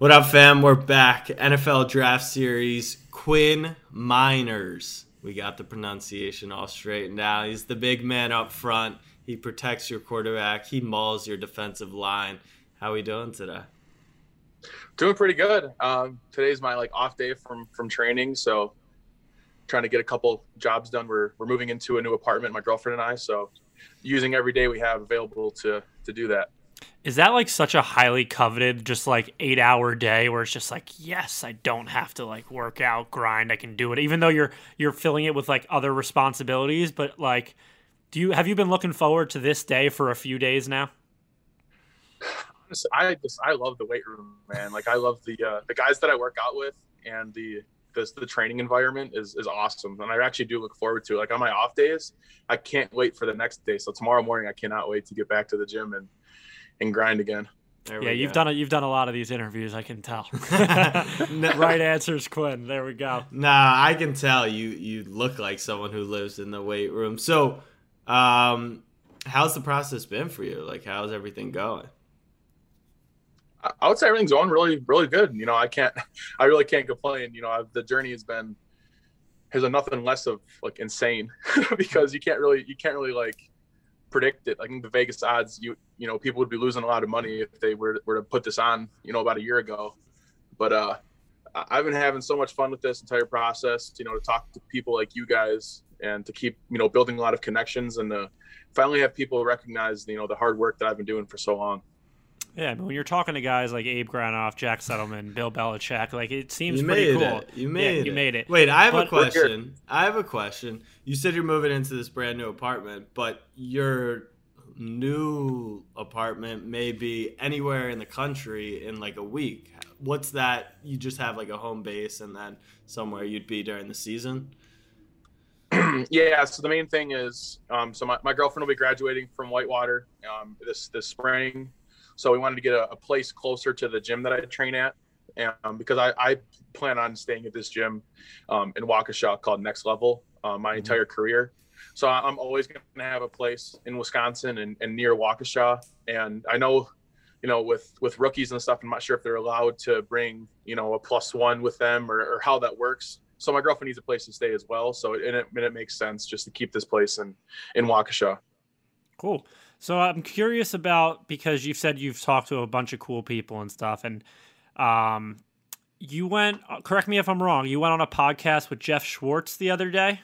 What up, fam? We're back. NFL Draft Series. Quinn Meinerz. We got the pronunciation all straightened out. He's the big man up front. He protects your quarterback. He mauls your defensive line. How we doing today? Doing pretty good. Um, today's my like off day from from training, so trying to get a couple jobs done. We're we're moving into a new apartment, my girlfriend and I. So using every day we have available to to do that. Is that like such a highly coveted, just like eight hour day where it's just like, yes, I don't have to like work out, grind, I can do it, even though you're you're filling it with like other responsibilities. But like, do you have you been looking forward to this day for a few days now? I just I love the weight room, man. Like I love the uh, the guys that I work out with, and the this the training environment is is awesome, and I actually do look forward to it. Like on my off days, I can't wait for the next day. So tomorrow morning, I cannot wait to get back to the gym and and grind again. yeah, you've done it. You've done a lot of these interviews. I can tell. right answers, Quinn. There we go. Nah, I can tell you. You look like someone who lives in the weight room. So, um, how's the process been for you? Like, how's everything going? I would say everything's going really, really good. You know, I can't, I really can't complain. You know, I've, the journey has been, has a nothing less of like insane because you can't really, you can't really like predict it. I think the Vegas odds, you you know, people would be losing a lot of money if they were were to put this on, you know, about a year ago. But uh, I've been having so much fun with this entire process. You know, to talk to people like you guys and to keep you know building a lot of connections and finally have people recognize you know the hard work that I've been doing for so long. Yeah, but when you're talking to guys like Abe Granoff, Jack Settleman, Bill Belichick, like it seems you pretty cool. It. You made yeah, it. You made it. Wait, I have but, a question. I have a question. You said you're moving into this brand new apartment, but your new apartment may be anywhere in the country in like a week. What's that? You just have like a home base and then somewhere you'd be during the season? yeah, so the main thing is um, so my, my girlfriend will be graduating from Whitewater um, this this spring so we wanted to get a, a place closer to the gym that I train at, um, because I, I, plan on staying at this gym um, in Waukesha called Next Level uh, my mm-hmm. entire career. So I'm always going to have a place in Wisconsin and, and near Waukesha. And I know, you know, with with rookies and stuff, I'm not sure if they're allowed to bring, you know, a plus one with them or, or how that works. So my girlfriend needs a place to stay as well. So and it, and it makes sense just to keep this place in in Waukesha. Cool. So I'm curious about because you've said you've talked to a bunch of cool people and stuff, and um, you went. Correct me if I'm wrong. You went on a podcast with Jeff Schwartz the other day,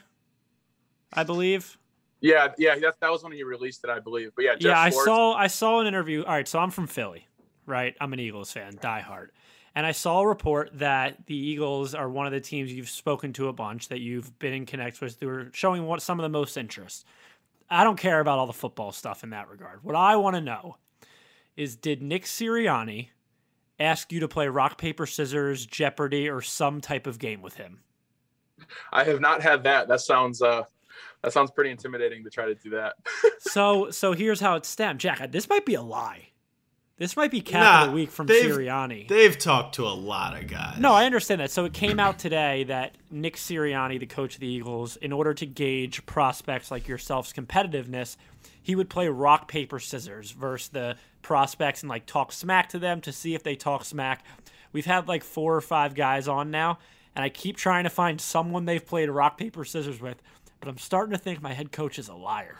I believe. Yeah, yeah, that, that was when he released it, I believe. But yeah, Jeff yeah, Schwartz. I saw I saw an interview. All right, so I'm from Philly, right? I'm an Eagles fan, diehard. And I saw a report that the Eagles are one of the teams you've spoken to a bunch that you've been in connect with. They were showing what some of the most interest. I don't care about all the football stuff in that regard. What I want to know is did Nick Sirianni ask you to play rock, paper, scissors, Jeopardy, or some type of game with him? I have not had that. That sounds uh that sounds pretty intimidating to try to do that. so so here's how it stemmed. Jack, this might be a lie. This might be cap nah, of the week from they've, Sirianni. They've talked to a lot of guys. No, I understand that. So it came out today that Nick Sirianni, the coach of the Eagles, in order to gauge prospects like yourself's competitiveness, he would play rock paper scissors versus the prospects and like talk smack to them to see if they talk smack. We've had like four or five guys on now, and I keep trying to find someone they've played rock paper scissors with, but I'm starting to think my head coach is a liar.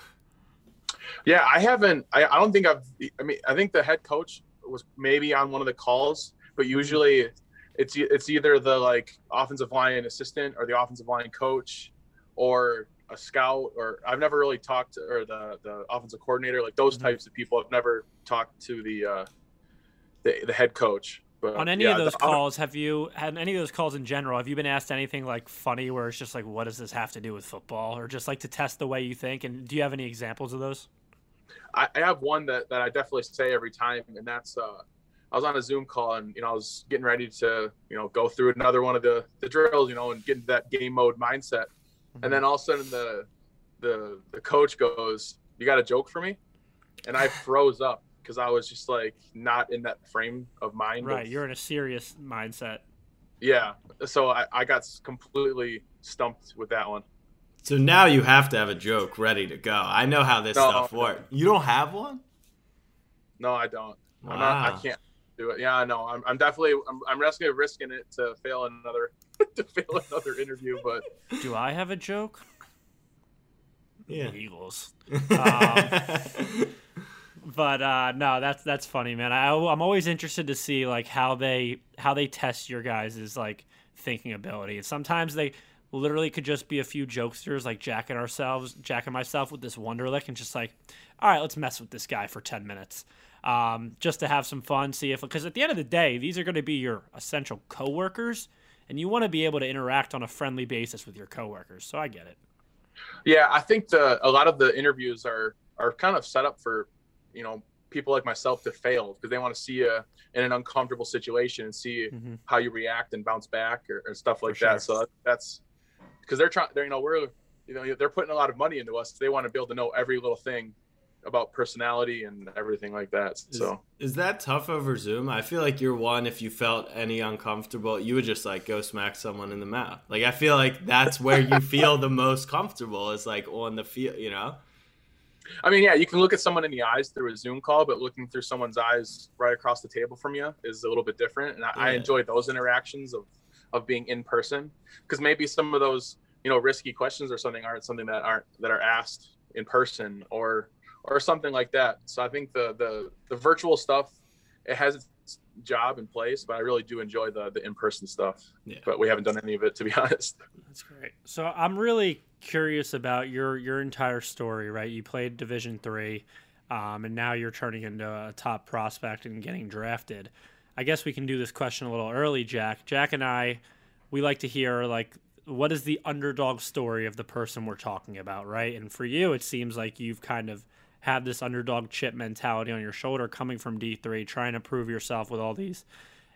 Yeah, I haven't. I, I don't think I've. I mean, I think the head coach was maybe on one of the calls, but usually it's it's either the like offensive line assistant or the offensive line coach, or a scout. Or I've never really talked to, or the the offensive coordinator, like those mm-hmm. types of people. I've never talked to the uh, the the head coach. But, on any yeah, of those the, calls, have you had any of those calls in general? Have you been asked anything like funny, where it's just like, what does this have to do with football, or just like to test the way you think? And do you have any examples of those? I, I have one that, that I definitely say every time, and that's uh, I was on a Zoom call and you know I was getting ready to you know go through another one of the the drills, you know, and get into that game mode mindset, mm-hmm. and then all of a sudden the the the coach goes, "You got a joke for me?" And I froze up because I was just like not in that frame of mind. Right, of, you're in a serious mindset. Yeah, so I, I got completely stumped with that one. So now you have to have a joke ready to go. I know how this no, stuff works. You don't have one? No, I don't. Wow. Not, i can't. do it. Yeah, no, I'm, I'm definitely I'm, I'm risking risking it to fail another to fail another interview. But do I have a joke? Yeah, Eagles. Um, but uh, no, that's that's funny, man. I, I'm always interested to see like how they how they test your guys' like thinking ability. Sometimes they literally could just be a few jokesters like Jack and ourselves, Jack and myself with this Wonderlic, and just like, all right, let's mess with this guy for ten minutes, um, just to have some fun. See if because at the end of the day, these are going to be your essential coworkers, and you want to be able to interact on a friendly basis with your coworkers. So I get it. Yeah, I think the a lot of the interviews are are kind of set up for you know people like myself to fail because they want to see you in an uncomfortable situation and see mm-hmm. how you react and bounce back or, or stuff like that. So that's because they're trying. They're you know we're you know they're putting a lot of money into us. They want to be able to know every little thing about personality and everything like that. So is, is, that tough over Zoom? I feel like you're one. If you felt any uncomfortable, you would just like go smack someone in the mouth. Like I feel like that's where you feel the most comfortable. Is like on the field, you know. I mean, yeah, you can look at someone in the eyes through a Zoom call, but looking through someone's eyes right across the table from you is a little bit different. And I, yeah. I enjoy those interactions of of being in person because maybe some of those you know risky questions or something aren't something that aren't that are asked in person or or something like that. So I think the the the virtual stuff it has its job in place, but I really do enjoy the the in person stuff. Yeah. But we haven't done any of it to be honest. That's great. So I'm really curious about your your entire story. Right, you played Division three, um, and now you're turning into a top prospect and getting drafted. I guess we can do this question a little early, Jack. Jack and I, we like to hear like what is the underdog story of the person we're talking about, right? And for you, it seems like you've kind of had this underdog chip mentality on your shoulder coming from D3, trying to prove yourself with all these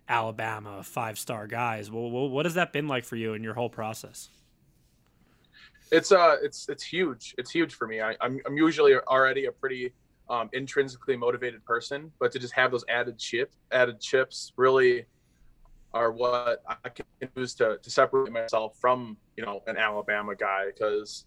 Alabama five star guys. Well, what has that been like for you in your whole process? It's uh, it's it's huge. It's huge for me. I, I'm I'm usually already a pretty um, intrinsically motivated person, but to just have those added chip added chips really are what I can use to, to separate myself from, you know, an Alabama guy. Because,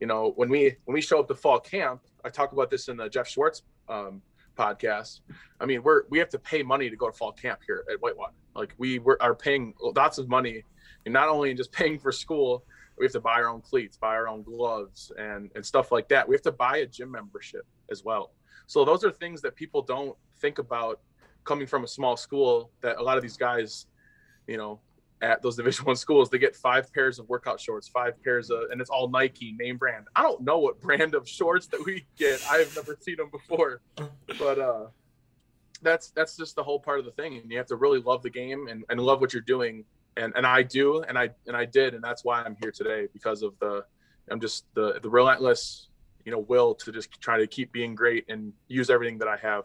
you know, when we when we show up to fall camp, I talk about this in the Jeff Schwartz um, podcast. I mean, we're we have to pay money to go to fall camp here at Whitewater. Like we were, are paying lots of money, and not only just paying for school, we have to buy our own cleats, buy our own gloves, and and stuff like that. We have to buy a gym membership as well. So those are things that people don't think about coming from a small school that a lot of these guys you know, at those Division One schools, they get five pairs of workout shorts, five pairs of, and it's all Nike name brand. I don't know what brand of shorts that we get. I have never seen them before, but uh, that's that's just the whole part of the thing. And you have to really love the game and, and love what you're doing. And and I do, and I and I did, and that's why I'm here today because of the I'm just the the relentless you know will to just try to keep being great and use everything that I have.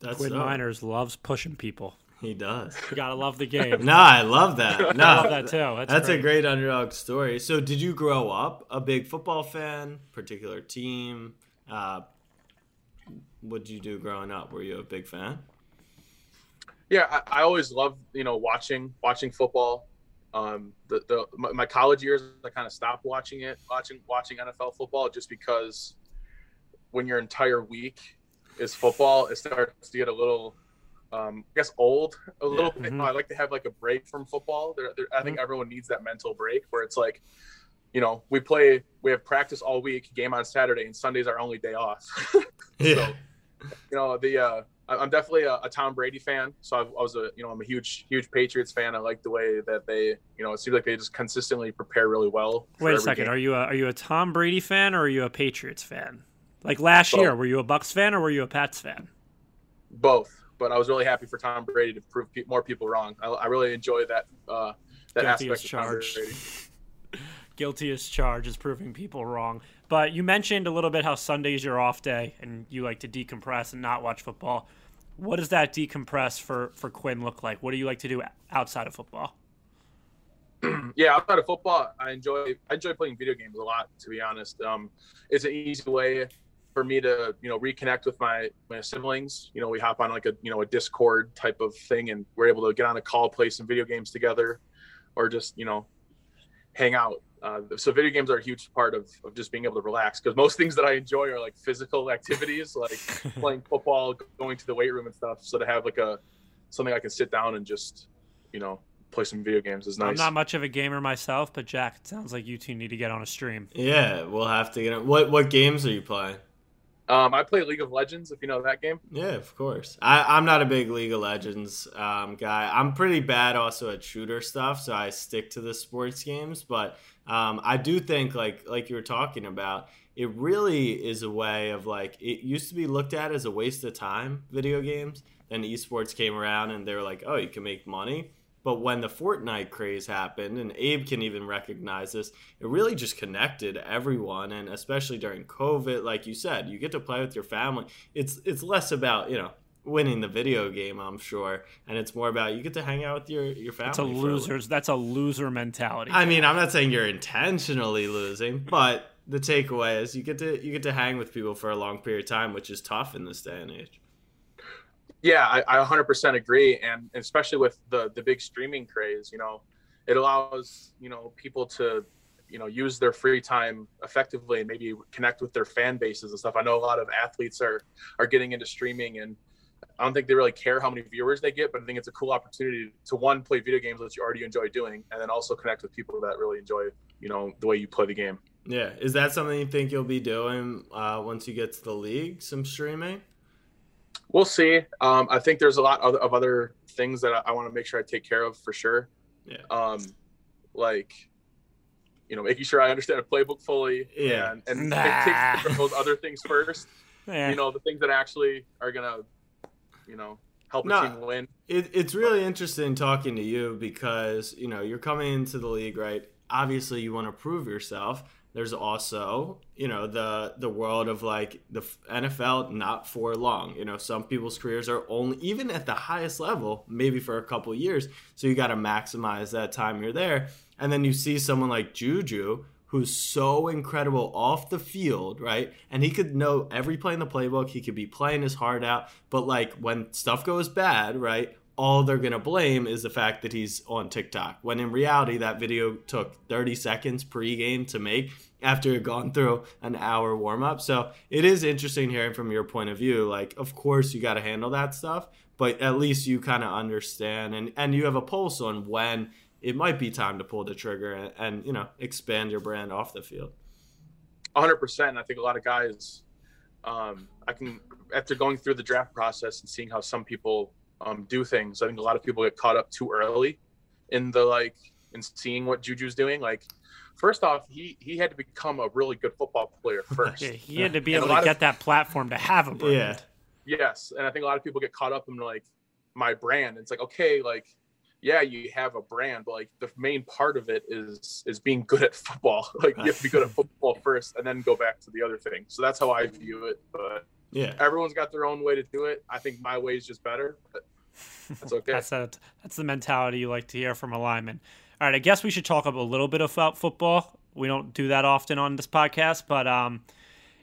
That's Quinn Meinerz loves pushing people. He does. You gotta love the game. no, I love that. No, I love that too. That's, That's great. a great underdog story. So, did you grow up a big football fan? Particular team? Uh, what did you do growing up? Were you a big fan? Yeah, I, I always loved you know watching watching football. Um, the the my, my college years, I kind of stopped watching it, watching watching NFL football, just because when your entire week is football, it starts to get a little um, I guess old a little yeah. bit. Mm-hmm. I like to have like a break from football. There, there, I think mm-hmm. everyone needs that mental break where it's like, you know, we play, we have practice all week, game on Saturday, and Sunday's our only day off. yeah. So, you know, the uh, I'm definitely a, a, Tom Brady fan. So I've, i was a, you know, I'm a huge, huge Patriots fan. I like the way that they, you know, it seems like they just consistently prepare really well. Wait a second, game. are you a, are you a Tom Brady fan or are you a Patriots fan? Like last Both. year, were you a Bucs fan or were you a Pats fan? Both but I was really happy for Tom Brady to prove pe- more people wrong. I, I really enjoy that uh, that Guilty aspect of Tom Brady. Guilty as charged is proving people wrong. But you mentioned a little bit how Sunday's your off day and you like to decompress and not watch football. What does that decompress for for Quinn look like? What do you like to do outside of football? yeah, outside of football, I enjoy I enjoy playing video games a lot. To be honest, um, it's an easy way for me to you know reconnect with my my siblings you know we hop on like a you know a discord type of thing and we're able to get on a call play some video games together or just you know hang out uh, so video games are a huge part of, of just being able to relax because most things that I enjoy are like physical activities, like playing football, going to the weight room and stuff. So to have like a something I can sit down and just, you know, play some video games is nice. I'm not much of a gamer myself, but Jack, it sounds like you two need to get on a stream. Yeah, we'll have to get. On. What what games are you playing? Um, I play League of Legends. If you know that game. Yeah, of course. I, I'm not a big League of Legends um, guy. I'm pretty bad also at shooter stuff, so I stick to the sports games. But um, I do think, like like you were talking about, it really is a way of like it used to be looked at as a waste of time. Video games. Then esports came around, and they were like, oh, you can make money. But when the Fortnite craze happened, and Abe can even recognize this, it really just connected everyone, and especially during COVID, like you said, you get to play with your family. It's it's less about you know winning the video game, I'm sure, and it's more about you get to hang out with your your family. That's a losers. That's a loser mentality. I mean, I'm not saying you're intentionally losing, but the takeaway is you get to you get to hang with people for a long period of time, which is tough in this day and age. Yeah, I, I 100% agree, and especially with the the big streaming craze, you know, it allows you know people to you know use their free time effectively and maybe connect with their fan bases and stuff. I know a lot of athletes are are getting into streaming and I don't think they really care how many viewers they get, but I think it's a cool opportunity to one play video games that you already enjoy doing, and then also connect with people that really enjoy, you know, the way you play the game. Yeah, is that something you think you'll be doing uh, once you get to the league? Some streaming? We'll see. Um, I think there's a lot of other things that I, I want to make sure I take care of for sure. Yeah. Um, like, you know, making sure I understand a playbook fully. Yeah. And, and Nah. take, take those other things first. Yeah. You know, the things that actually are gonna, you know, help a No. team win. It, it's really interesting talking to you because you know you're coming into the league, right? Obviously, you want to prove yourself. There's also you know the the world of like the NFL not for long. You know, some people's careers are only even at the highest level, maybe for a couple years. So you got to maximize that time you're there. And then you see someone like Juju who's so incredible off the field, right? And he could know every play in the playbook. He could be playing his heart out. But like when stuff goes bad, right? All they're gonna blame is the fact that he's on TikTok. When in reality, that video took 30 seconds pre-game to make after had gone through an hour warm up. So it is interesting hearing from your point of view. Like, of course, you got to handle that stuff, but at least you kind of understand and and you have a pulse on when it might be time to pull the trigger and, and you know expand your brand off the field. 100%. I think a lot of guys, um, I can, after going through the draft process and seeing how some people um, do things, I think a lot of people get caught up too early in the like, in seeing what Juju's doing. Like, first off, he he had to become a really good football player first. Yeah, he had to be And able to get of- that platform to have a brand. Yeah. Yes, and I think a lot of people get caught up in like my brand. It's like okay, like yeah, you have a brand, but like the main part of it is is being good at football. Like you have to be good at football first, and then go back to the other thing. So that's how I view it. But Yeah. everyone's got their own way to do it. I think my way is just better. But that's okay. That's a, that's the mentality you like to hear from a lineman. All right, I guess we should talk a little bit about football. We don't do that often on this podcast, but um,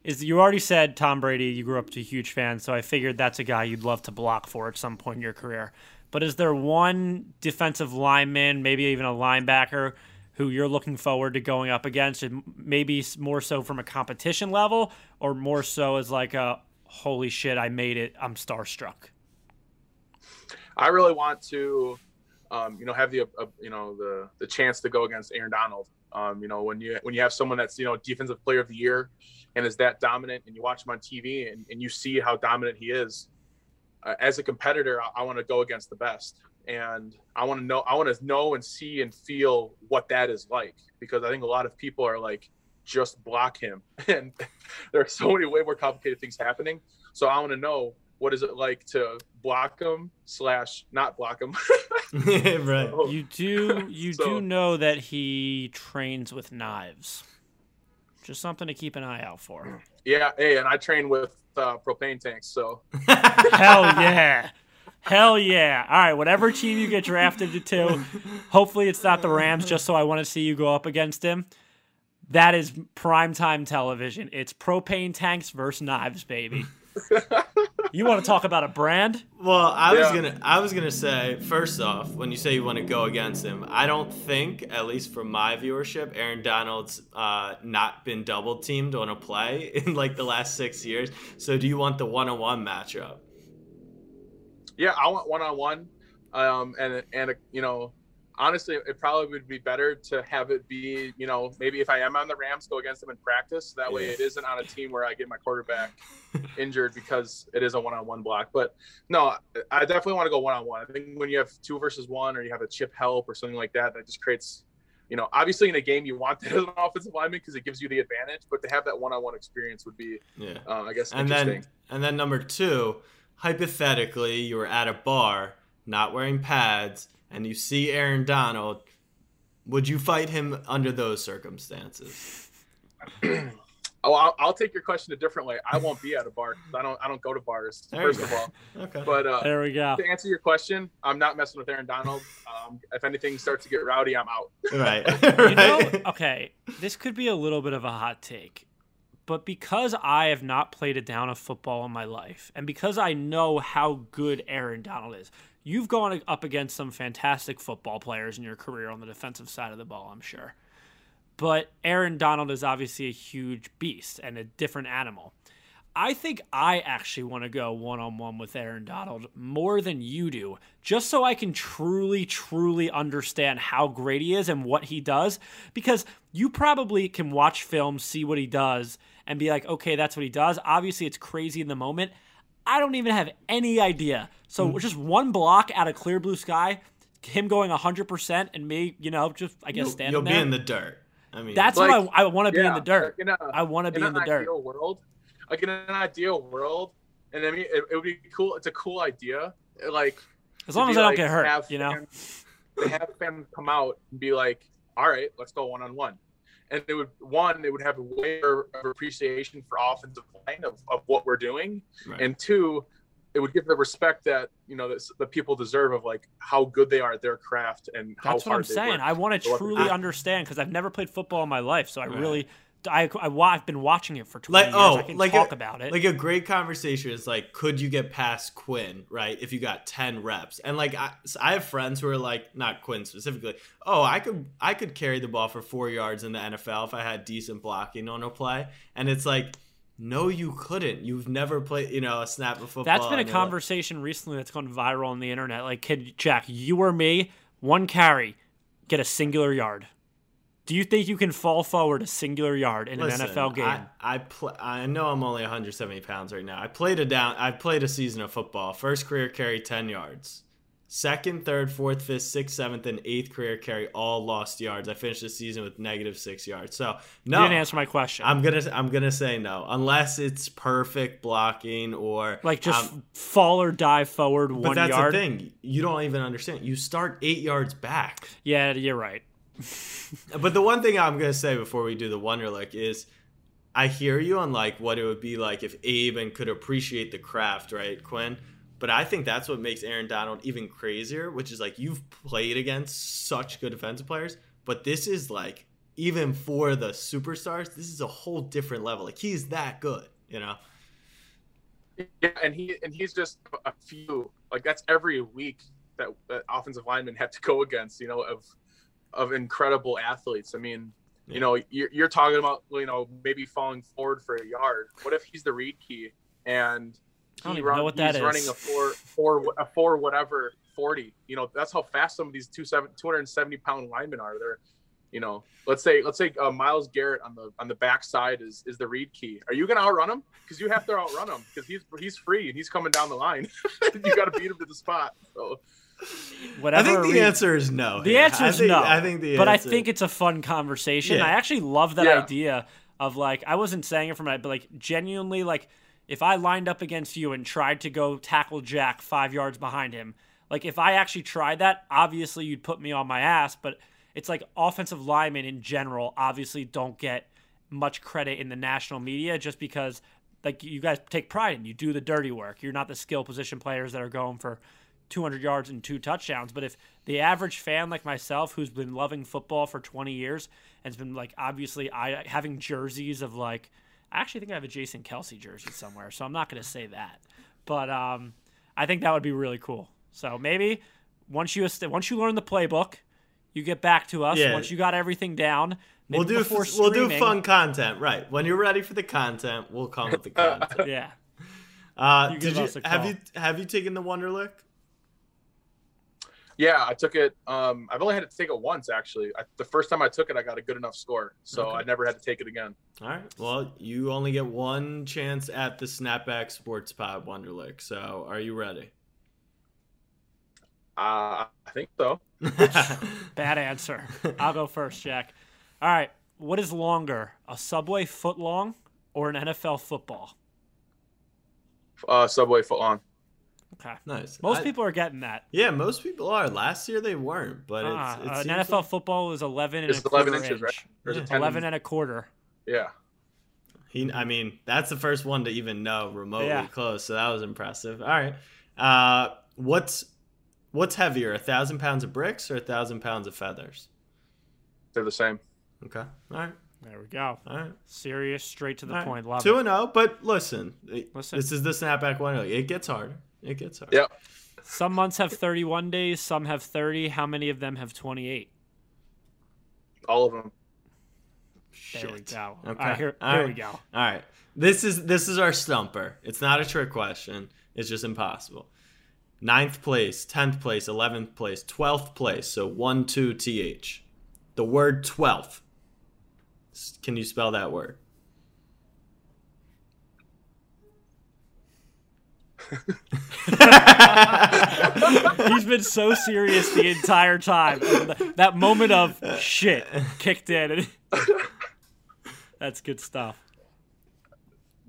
is you already said Tom Brady? You grew up to a huge fan, so I figured that's a guy you'd love to block for at some point in your career. But is there one defensive lineman, maybe even a linebacker, who you're looking forward to going up against? And maybe more so from a competition level, or more so as like a holy shit, I made it, I'm starstruck. I really want to, um, you know, have the uh, you know the the chance to go against Aaron Donald. Um, you know, when you when you have someone that's you know defensive player of the year and is that dominant, and you watch him on TV and, and you see how dominant he is. Uh, as a competitor, I, I want to go against the best, and I want to know I want to know and see and feel what that is like because I think a lot of people are like just block him, and there are so many way more complicated things happening. So I want to know what is it like to block him slash not block him. right. You do you So- do know that he trains with knives. Just something to keep an eye out for. yeah, hey, and I train with uh, propane tanks, so Hell yeah. Hell yeah. All right, whatever team you get drafted to, hopefully it's not the Rams just so I want to see you go up against him. That is primetime television. It's propane tanks versus knives, baby. You want to talk about a brand? Well, I was gonna I was gonna say first off, when you say you want to go against him, I don't think, at least from my viewership, Aaron Donald's uh, not been double teamed on a play in like the last six years. So, do you want the one on one matchup? Yeah, I want one on one, um, and and you know, honestly, it probably would be better to have it be, you know, maybe if I am on the Rams, go against them in practice. That way, it isn't on a team where I get my quarterback injured because it is a one on one block. But no, I definitely want to go one on one. I think when you have two versus one, or you have a chip help or something like that, that just creates. You know, obviously in a game you want that as an offensive lineman because it gives you the advantage, but to have that one-on-one experience would be, Yeah. uh, I guess, And interesting. then and then number two, hypothetically, you were at a bar, not wearing pads, and you see Aaron Donald. Would you fight him under those circumstances? Oh, I'll, I'll take your question a different way. I won't be at a bar 'cause I don't. I don't go to bars. There First of all, Okay. but uh, There we go. to answer your question, I'm not messing with Aaron Donald. Um, if anything starts to get rowdy, I'm out. right. You know, right. okay, this could be a little bit of a hot take, but because I have not played a down of football in my life, and because I know how good Aaron Donald is, you've gone up against some fantastic football players in your career on the defensive side of the ball, I'm sure. But Aaron Donald is obviously a huge beast and a different animal. I think I actually want to go one on one with Aaron Donald more than you do, just so I can truly, truly understand how great he is and what he does. Because you probably can watch film, see what he does, and be like, okay, that's what he does. Obviously, it's crazy in the moment. I don't even have any idea. So, hmm. just one block out of clear blue sky, him going 100%, and me, you know, just, I guess, You'll, standing you'll there. be in the dirt. I mean, That's Like, what I, I want to be in the dirt. like in a- I want to be in in the an dirt. ideal world, like in an ideal world, and I mean, it, it would be cool. It's a cool idea. Like As long as be I don't like, get hurt, have you know? fans- to have fans come out and be like, "All right, let's go one on one," and it would one, it would have a way of appreciation for offensive line of, of what we're doing, right. and two, it would give the respect that you know that the people deserve of like how good they are at their craft and how That's what hard I'm they saying. work. I want to I- truly understand because I've never played football in my life, so I Right. really, I, I, wa- I've been watching it for 20 like years. oh, I can like talk a, about it. Like a great conversation is like, could you get past Quinn, right? If you got ten reps, and like I, I have friends who are like, not Quinn specifically. Oh, I could I could carry the ball for four yards in the NFL if I had decent blocking on a play, and it's like, no, you couldn't. You've never played, you know, a snap of football. that's been a in your life. conversation recently that's gone viral on the internet. Like, kid, Jack, you or me, one carry, get a singular yard. Do you think you can fall forward a singular yard in Listen, an NFL game? I I, pl- I know I'm only 170 pounds right now. I played a down. I played a season of football. First career carry 10 yards. Second, third, fourth, fifth, sixth, seventh, and eighth career carry all lost yards. I finished the season with negative six yards. So no, you didn't answer my question. I'm gonna I'm gonna say no unless it's perfect blocking or like just um, fall or dive forward one but that's yard. the thing. You don't even understand. You start eight yards back. Yeah, you're right. But the one thing I'm gonna say before we do the Wonderlic is, I hear you on like what it would be like if Aben could appreciate the craft, right, Quinn? But I think that's what makes Aaron Donald even crazier, which is like you've played against such good defensive players, but this is like even for the superstars, this is a whole different level. Like he's that good, you know. Yeah, and he and he's just a few like that's every week that, that offensive linemen have to go against, you know, of of incredible athletes. I mean, Yeah. you know, you're, you're talking about you know maybe falling forward for a yard. What if he's the read key and he what he's is. running a four four a four whatever forty. You know, that's how fast some of these two seven two hundred and seventy pound linemen are. They're you know, let's say let's say uh, Myles Garrett on the on the backside is is the read key. Are you going to outrun him? Because you have to outrun him because he's he's free and he's coming down the line. you got to beat him to the spot. So Whatever. I think the re- answer is no. The here. answer I is think, no. I think the but I think it's a fun conversation. Yeah. I actually love that Yeah. idea of like I wasn't saying it from my but like genuinely like if I lined up against you and tried to go tackle Jack five yards behind him, like if I actually tried that, obviously you'd put me on my ass. But it's like offensive linemen in general obviously don't get much credit in the national media just because like you guys take pride in you do the dirty work. You're not the skill position players that are going for 200 yards and two touchdowns. But if the average fan like myself, who's been loving football for 20 years, and has been like obviously I having jerseys of like, I actually think I have a Jason Kelce jersey somewhere, so I'm not going to say that. but um, I think that would be really cool. So maybe once you once you learn the playbook, you get back to us. Yeah. Once you got everything down, maybe We'll do we'll do fun content, right? When you're ready for the content, we'll come with the content. Yeah. Uh, You did you have you have you taken the Wonderlic? Yeah, I took it. Um, I've only had to take it once actually. I, the first time I took it, I got a good enough score, so Okay. I never had to take it again. All right. Well, you only get one chance at the Snapback Sports Pod Wonderlic. So, are you ready? Uh, I think so. Bad answer. I'll go first, Jack. All right. What is longer, a Subway footlong or an NFL football? Uh, Subway foot long. Okay. nice. Most I- people are getting that. Yeah, most people are. Last year they weren't, but Uh, it's, it an NFL like- football is 11 and It's a quarter 11 inches, inch. Or is it Yeah. 10 11 and a quarter. Yeah. He, I mean, that's the first one to even know remotely Yeah. close. So that was impressive. All right. Uh, what's what's heavier, a thousand pounds of bricks or a thousand pounds of feathers? They're the same. Okay. All right. There we go. All right. Serious, straight to the All right. point. Love Two it. and zero. But listen, Listen. this is the snapback one. It gets harder. It gets hard. Yep. Some months have 31 days, some have 30. How many of them have 28? All of them. There we Shit. go. Okay. All right, here, here right. we go. All right. This is this is our stumper. It's not a trick question. It's just impossible. Ninth place, tenth place, eleventh place, twelfth place. So one, two, th. The word twelfth. Can you spell that word? He's been so serious the entire time. That moment of shit kicked in. That's good stuff.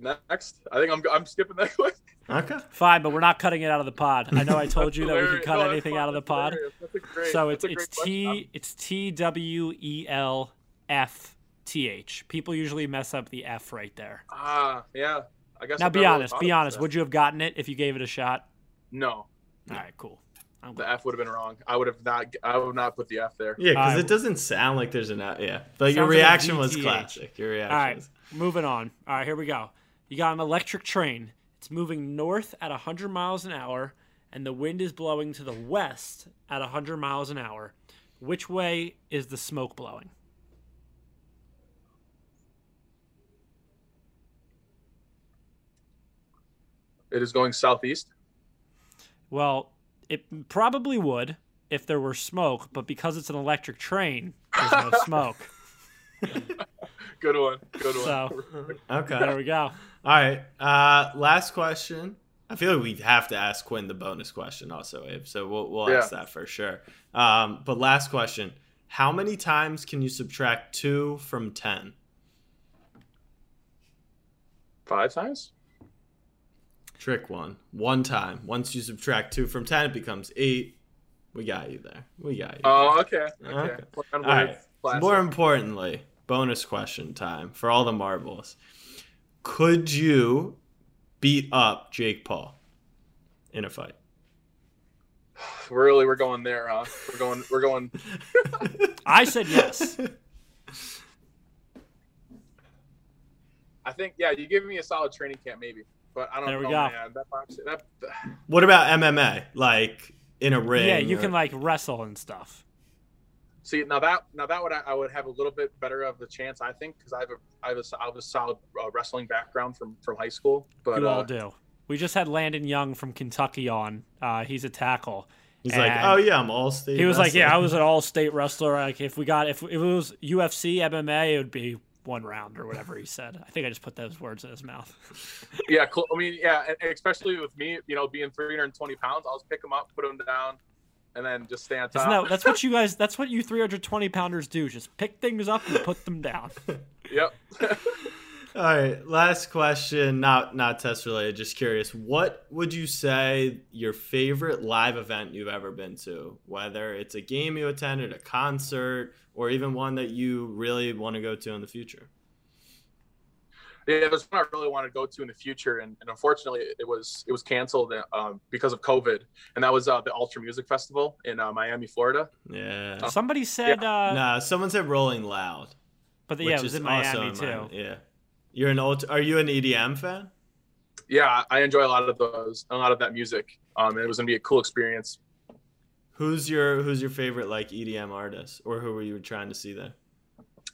Next, I think I'm I'm skipping that quick. okay. Fine, but we're not cutting it out of the pod. I know I told you that we could cut No, anything fine. out of the pod. That's great- So it's it's great question. T it's T W E L F T H. People usually mess up the F right there. Ah, yeah. I guess. Now I've be never really honest, be honest. that. Would you have gotten it if you gave it a shot? No, All right, cool. I'm the. F would have been wrong. I would have not. I would not put the F there. Yeah, because I- it doesn't sound like there's an F. yeah. But your Sounds like reaction was classic. Your reaction. All right, was- moving on. All right, here we go. You got an electric train. It's moving north at 100 miles an hour, and the wind is blowing to the west at 100 miles an hour. Which way is the smoke blowing? It is going southeast. Well, it probably would if there were smoke, but because it's an electric train, there's no smoke. Good one. Good one. So Okay. there we go. All right. Uh, last question. I feel like we have to ask Quinn the bonus question also, Abe. So we'll we'll ask that for sure. Um, but last question: How many times can you subtract two from ten? Five times. Trick one. One time. Once you subtract two from ten, it becomes eight. We got you there. We got you. Oh, okay. Okay. Okay. All right. Classic. More importantly, bonus question time for all the marbles. Could you beat up Jake Paul in a fight? Really, we're going there, huh? We're going. We're going. I said yes. I think. Yeah, you give me a solid training camp, maybe. But I don't There we know, go. man. That box. That. What about MMA? Like in a ring? Yeah, you or- can like wrestle and stuff. See now that now that would I, I would have a little bit better of the chance I think because I have a I have a, I have a solid uh, wrestling background from from high school. But you all uh, do. We just had Landon Young from Kentucky on. Uh, he's a tackle. He's like, oh yeah, I'm all state. He was like, "Yeah, I was an all-state wrestler. Like, if we got if, if it was UFC, MMA, it would be one round or whatever he said. I think I just put those words in his mouth. yeah. I mean, yeah, especially with me, you know, being 320 pounds, I'll just pick him up, put him down, and then just stay on top. That, that's what you guys. That's what you 320 pounders do. Just pick things up and put them down. Yep. All right, last question, not not test related, just curious. What would you say your favorite live event you've ever been to? Whether it's a game you attended, a concert, or even one that you really want to go to in the future. yeah, there's one I really want to go to in the future, and, and unfortunately, it was it was canceled um, because of COVID, and that was uh, the Ultra Music Festival in uh, Miami, Florida. Yeah. Somebody said, uh, Nah, someone said Rolling Loud. but which yeah, it was is in also Miami in too. Miami. Yeah. You're an old. Are you an EDM fan? yeah, I enjoy a lot of those, a lot of that music. Um, and it was gonna be a cool experience. Who's your Who's your favorite like EDM artist, or who were you trying to see there?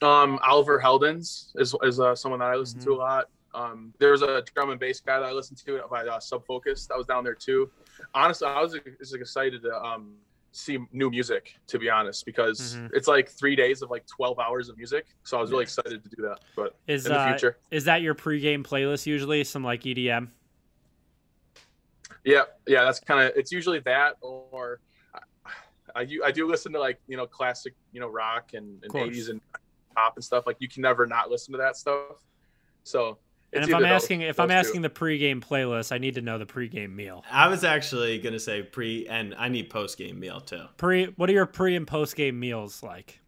Um, Oliver Heldens is is uh, someone that I listen to a lot. Um, there's a drum and bass guy that I listened to by uh, Sub Focus that was down there too. Honestly, I was just excited to um, see new music to be honest because Mhm. it's like three days of like 12 hours of music. So i was really excited to do that but Is in the uh, future. is that your pregame playlist usually? Some like EDM. yeah. Yeah that's kind of it's usually that or I, i do listen to like you know classic you know rock and, and 80s and pop and stuff. Like you can never not listen to that stuff. So And if I'm those- asking if I'm two. asking the pregame playlist, I need to know the pregame meal. I was actually gonna say pre, and I need post game meal too. Pre, what are your pre and post game meals like?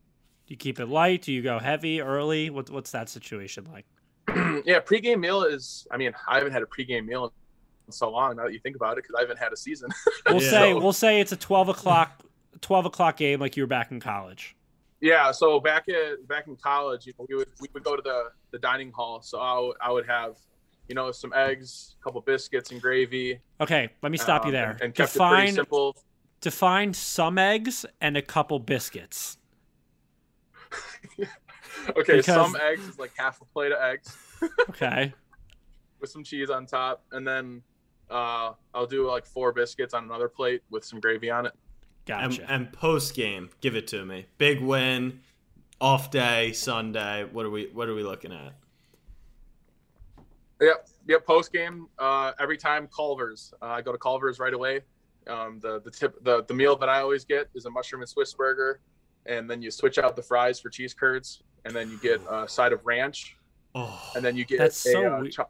Do you keep it light? Do you go heavy early? What, what's that situation like? yeah pregame meal is i mean i haven't had a pregame meal in so long now that you think about it because i haven't had a season We'll Yeah. say So- we'll say it's a twelve o'clock twelve o'clock game like you were back in college. Yeah, so back at back in college, you know, we would we would go to the the dining hall. So I would, I would have, you know, some eggs, a couple biscuits and gravy. Okay, let me stop you um, there. And, and kept it pretty simple. define some eggs and a couple biscuits. Okay, because- some eggs is like half a plate of eggs Okay. with some cheese on top, and then uh, I'll do like four biscuits on another plate with some gravy on it. And, Gotcha. and post game, give it to me. Big win, off day, Sunday. What are we What are we looking at? Yep, yep. Post game, uh, every time Culver's. Uh, I go to Culver's right away. Um, the the tip the the meal that I always get is a mushroom and Swiss burger, and then you switch out the fries for cheese curds, and then you get a side of ranch, Oh, and then you get That's a, so uh, we- cho-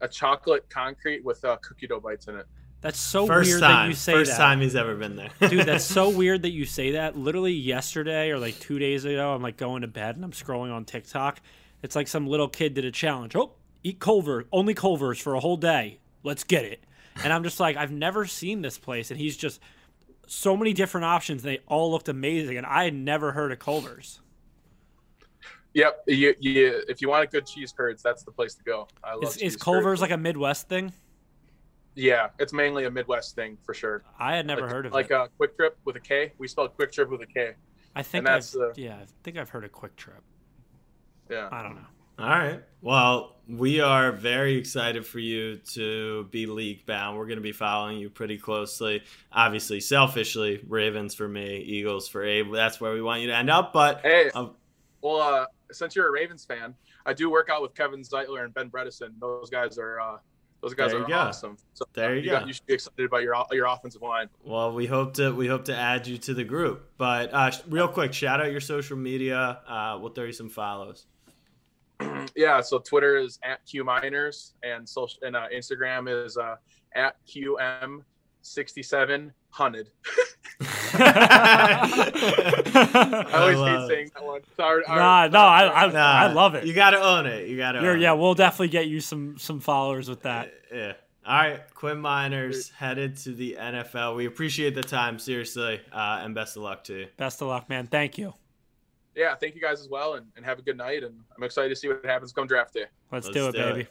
a chocolate concrete with uh, cookie dough bites in it. That's so first weird time. that you say first that. time he's ever been there, Dude, that's so weird that you say that. Literally yesterday or like two days ago, I'm like going to bed and I'm scrolling on TikTok. It's like some little kid did a challenge. Oh, eat Culver, only Culver's for a whole day. Let's get it. And I'm just like, I've never seen this place. And he's just so many different options. They all looked amazing. And I had never heard of Culver's. Yep. You, you, if you want a good cheese curds, that's the place to go. I love Is, is Culver's curds. like a Midwest thing? Yeah, it's mainly a Midwest thing for sure. I had never like, heard of it. like it. a quick trip with a K. We spelled quick trip with a K. I think and I've, that's the- yeah, I think I've heard of Quick Trip. Yeah. I don't know. All right. Well, we are very excited for you to be league bound. We're going to be following you pretty closely. Obviously, selfishly, Ravens for me, Eagles for Abe. That's where we want you to end up. But Hey, um, well, uh, since you're a Ravens fan, I do work out with Kevin Zeitler and Ben Bredeson. Those guys are uh, those guys are go. awesome. So There you got- go. you should be excited about your your offensive line. well, we hope to we hope to add you to the group. But uh, real quick, shout out your social media. Uh, we'll throw you some follows. yeah. So Twitter is at Q Miners and social and uh, Instagram is uh, at QM sixty seven hunted. I always love hate it. saying that one. Sorry. Nah, no, I, I, Nah, I love it. You got to own it. You got to. Own yeah, it. we'll definitely get you some some followers with that. Yeah. All right, Quinn Meinerz headed to the NFL. We appreciate the time, seriously, uh, and best of luck to you. Best of luck, man. Thank you. yeah. Thank you guys as well, and, and have a good night. And I'm excited to see what happens come draft day. Let's, Let's do it, do it. baby.